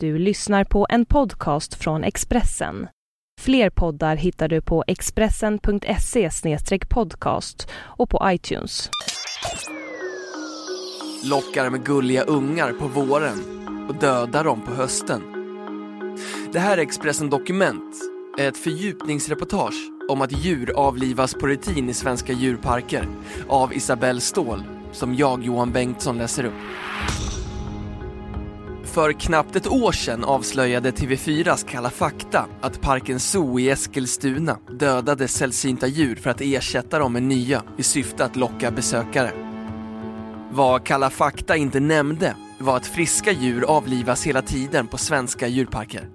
Du lyssnar på en podcast från Expressen. Fler poddar hittar du på expressen.se podcast och på iTunes. Lockar med gulliga ungar på våren och dödar dem på hösten. Det här är Expressen Dokument, ett fördjupningsreportage om att djur avlivas på rutin i svenska djurparker av Isabelle Ståhl, som jag, Johan Bengtsson, läser upp. För knappt ett år sedan avslöjade TV4s Kalla fakta att parken Zoo i Eskilstuna dödade sällsynta djur för att ersätta dem med nya i syfte att locka besökare. Vad Kalla fakta inte nämnde var att friska djur avlivas hela tiden på svenska djurparker.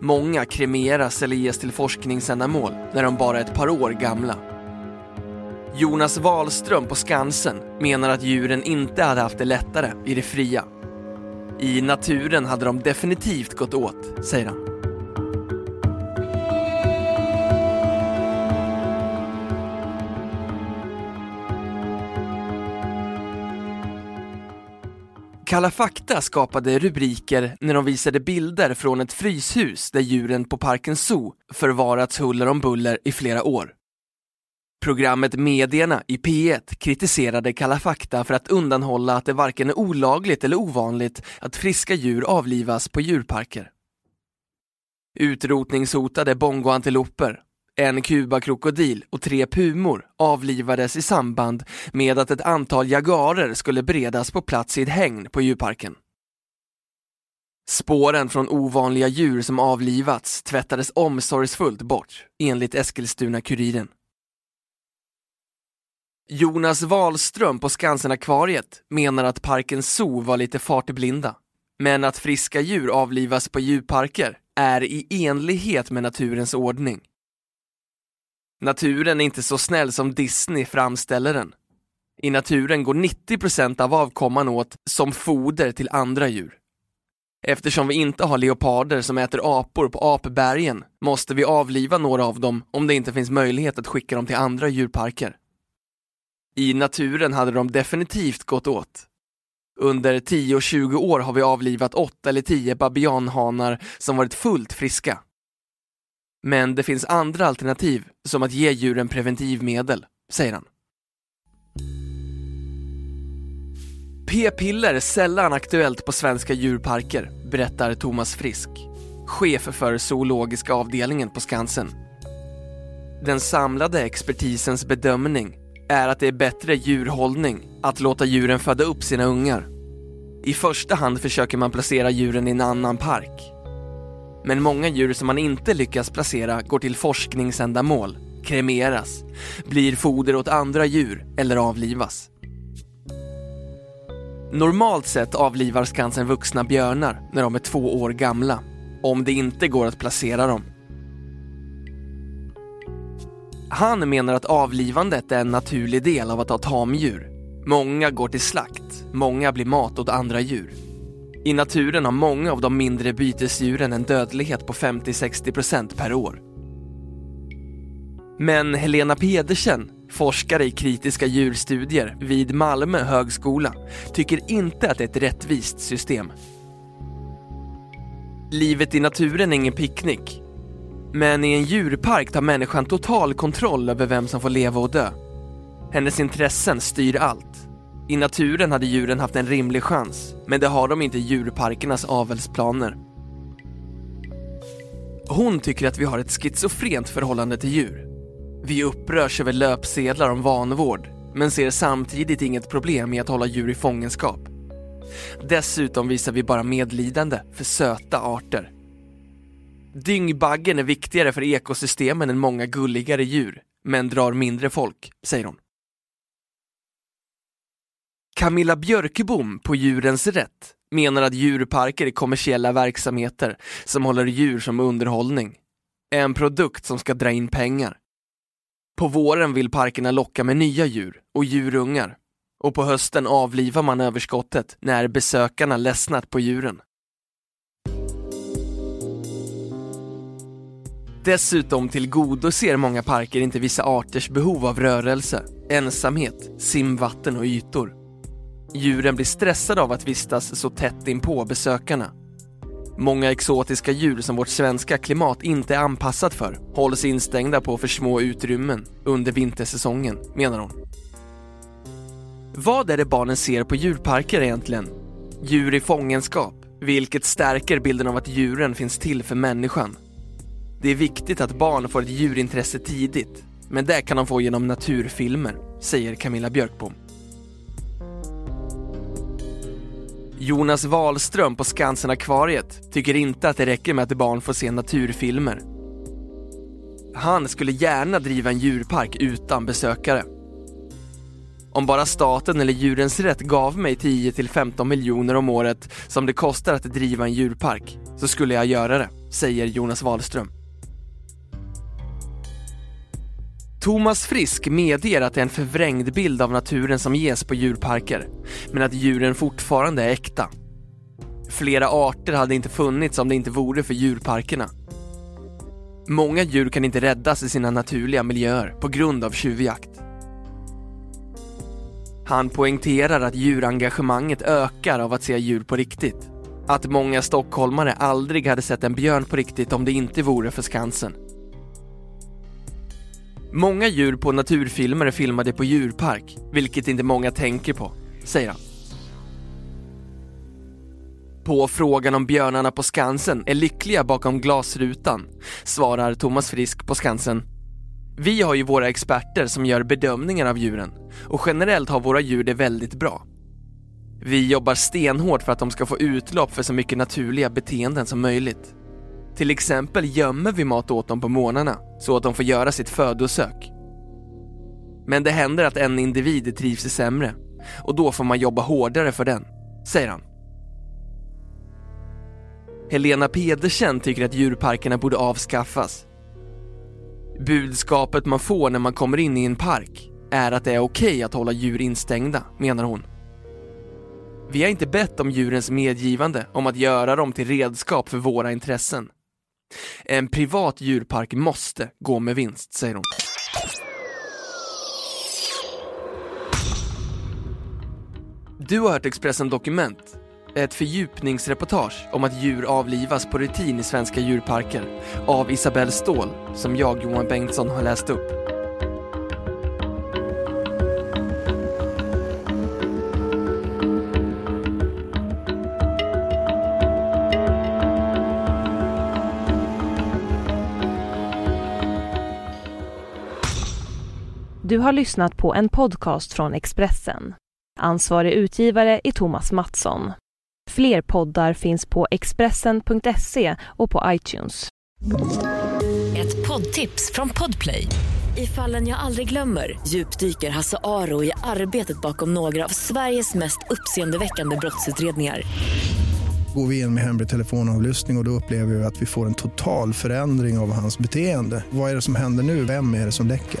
Många kremeras eller ges till forskningsändamål när de bara är ett par år gamla. Jonas Wahlström på Skansen menar att djuren inte hade haft det lättare i det fria i naturen hade de definitivt gått åt, säger han. Kalla fakta skapade rubriker när de visade bilder från ett fryshus där djuren på Parken Zoo förvarats huller om buller i flera år. Programmet Medierna i P1 kritiserade Kalla fakta för att undanhålla att det varken är olagligt eller ovanligt att friska djur avlivas på djurparker. Utrotningshotade bongoantiloper, en kubakrokodil och tre pumor avlivades i samband med att ett antal jagarer skulle beredas på plats i ett hägn på djurparken. Spåren från ovanliga djur som avlivats tvättades omsorgsfullt bort, enligt Eskilstuna-Kuriren. Jonas Wahlström på Skansen-akvariet menar att parken Zoo var lite fartblinda. Men att friska djur avlivas på djurparker är i enlighet med naturens ordning. Naturen är inte så snäll som Disney framställer den. I naturen går 90% av avkomman åt som foder till andra djur. Eftersom vi inte har leoparder som äter apor på apbergen måste vi avliva några av dem om det inte finns möjlighet att skicka dem till andra djurparker. I naturen hade de definitivt gått åt. Under 10-20 år har vi avlivat 8 eller 10 babianhanar som varit fullt friska. Men det finns andra alternativ, som att ge djuren preventivmedel, säger han. P-piller är sällan aktuellt på svenska djurparker, berättar Thomas Frisk, chef för zoologiska avdelningen på Skansen. Den samlade expertisens bedömning är att det är bättre djurhållning att låta djuren föda upp sina ungar. I första hand försöker man placera djuren i en annan park. Men många djur som man inte lyckas placera går till forskningsändamål, kremeras, blir foder åt andra djur eller avlivas. Normalt sett avlivar Skansen vuxna björnar när de är två år gamla, om det inte går att placera dem. Han menar att avlivandet är en naturlig del av att ha tamdjur. Många går till slakt, många blir mat åt andra djur. I naturen har många av de mindre bytesdjuren en dödlighet på 50-60% per år. Men Helena Pedersen, forskare i kritiska djurstudier vid Malmö högskola, tycker inte att det är ett rättvist system. Livet i naturen är ingen picknick men i en djurpark tar människan total kontroll över vem som får leva och dö. Hennes intressen styr allt. I naturen hade djuren haft en rimlig chans, men det har de inte i djurparkernas avelsplaner. Hon tycker att vi har ett schizofrent förhållande till djur. Vi upprörs över löpsedlar om vanvård, men ser samtidigt inget problem i att hålla djur i fångenskap. Dessutom visar vi bara medlidande för söta arter. Dyngbaggen är viktigare för ekosystemen än många gulligare djur, men drar mindre folk, säger hon. Camilla Björkebom på Djurens Rätt menar att djurparker är kommersiella verksamheter som håller djur som underhållning. En produkt som ska dra in pengar. På våren vill parkerna locka med nya djur och djurungar. Och på hösten avlivar man överskottet när besökarna ledsnat på djuren. Dessutom tillgodoser många parker inte vissa arters behov av rörelse, ensamhet, simvatten och ytor. Djuren blir stressade av att vistas så tätt in på besökarna. Många exotiska djur som vårt svenska klimat inte är anpassat för hålls instängda på för små utrymmen under vintersäsongen, menar hon. Vad är det barnen ser på djurparker egentligen? Djur i fångenskap, vilket stärker bilden av att djuren finns till för människan. Det är viktigt att barn får ett djurintresse tidigt, men det kan de få genom naturfilmer, säger Camilla Björkbom. Jonas Wahlström på Skansen-akvariet tycker inte att det räcker med att barn får se naturfilmer. Han skulle gärna driva en djurpark utan besökare. Om bara staten eller Djurens Rätt gav mig 10-15 miljoner om året som det kostar att driva en djurpark så skulle jag göra det, säger Jonas Wahlström. Thomas Frisk medger att det är en förvrängd bild av naturen som ges på djurparker, men att djuren fortfarande är äkta. Flera arter hade inte funnits om det inte vore för djurparkerna. Många djur kan inte räddas i sina naturliga miljöer på grund av tjuvjakt. Han poängterar att djurengagemanget ökar av att se djur på riktigt. Att många stockholmare aldrig hade sett en björn på riktigt om det inte vore för Skansen. Många djur på naturfilmer är filmade på djurpark, vilket inte många tänker på, säger han. På frågan om björnarna på Skansen är lyckliga bakom glasrutan svarar Thomas Frisk på Skansen vi har ju våra experter som gör bedömningar av djuren och generellt har våra djur det väldigt bra. Vi jobbar stenhårt för att de ska få utlopp för så mycket naturliga beteenden som möjligt. Till exempel gömmer vi mat åt dem på morgnarna så att de får göra sitt födosök. Men det händer att en individ trivs sämre och då får man jobba hårdare för den, säger han. Helena Pedersen tycker att djurparkerna borde avskaffas Budskapet man får när man kommer in i en park är att det är okej okay att hålla djur instängda, menar hon. Vi har inte bett om djurens medgivande om att göra dem till redskap för våra intressen. En privat djurpark måste gå med vinst, säger hon. Du har hört Expressen Dokument ett fördjupningsreportage om att djur avlivas på rutin i svenska djurparker av Isabelle Ståhl, som jag, Johan Bengtsson, har läst upp. Du har lyssnat på en podcast från Expressen. Ansvarig utgivare är Thomas Mattsson. Fler poddar finns på Expressen.se och på iTunes. Ett poddtips från Podplay. I fallen jag aldrig glömmer djupdyker Hasse Aro i arbetet bakom några av Sveriges mest uppseendeväckande brottsutredningar. Går vi in med hemlig telefonavlyssning och, och då upplever vi att vi får en total förändring av hans beteende. Vad är det som händer nu? Vem är det som läcker?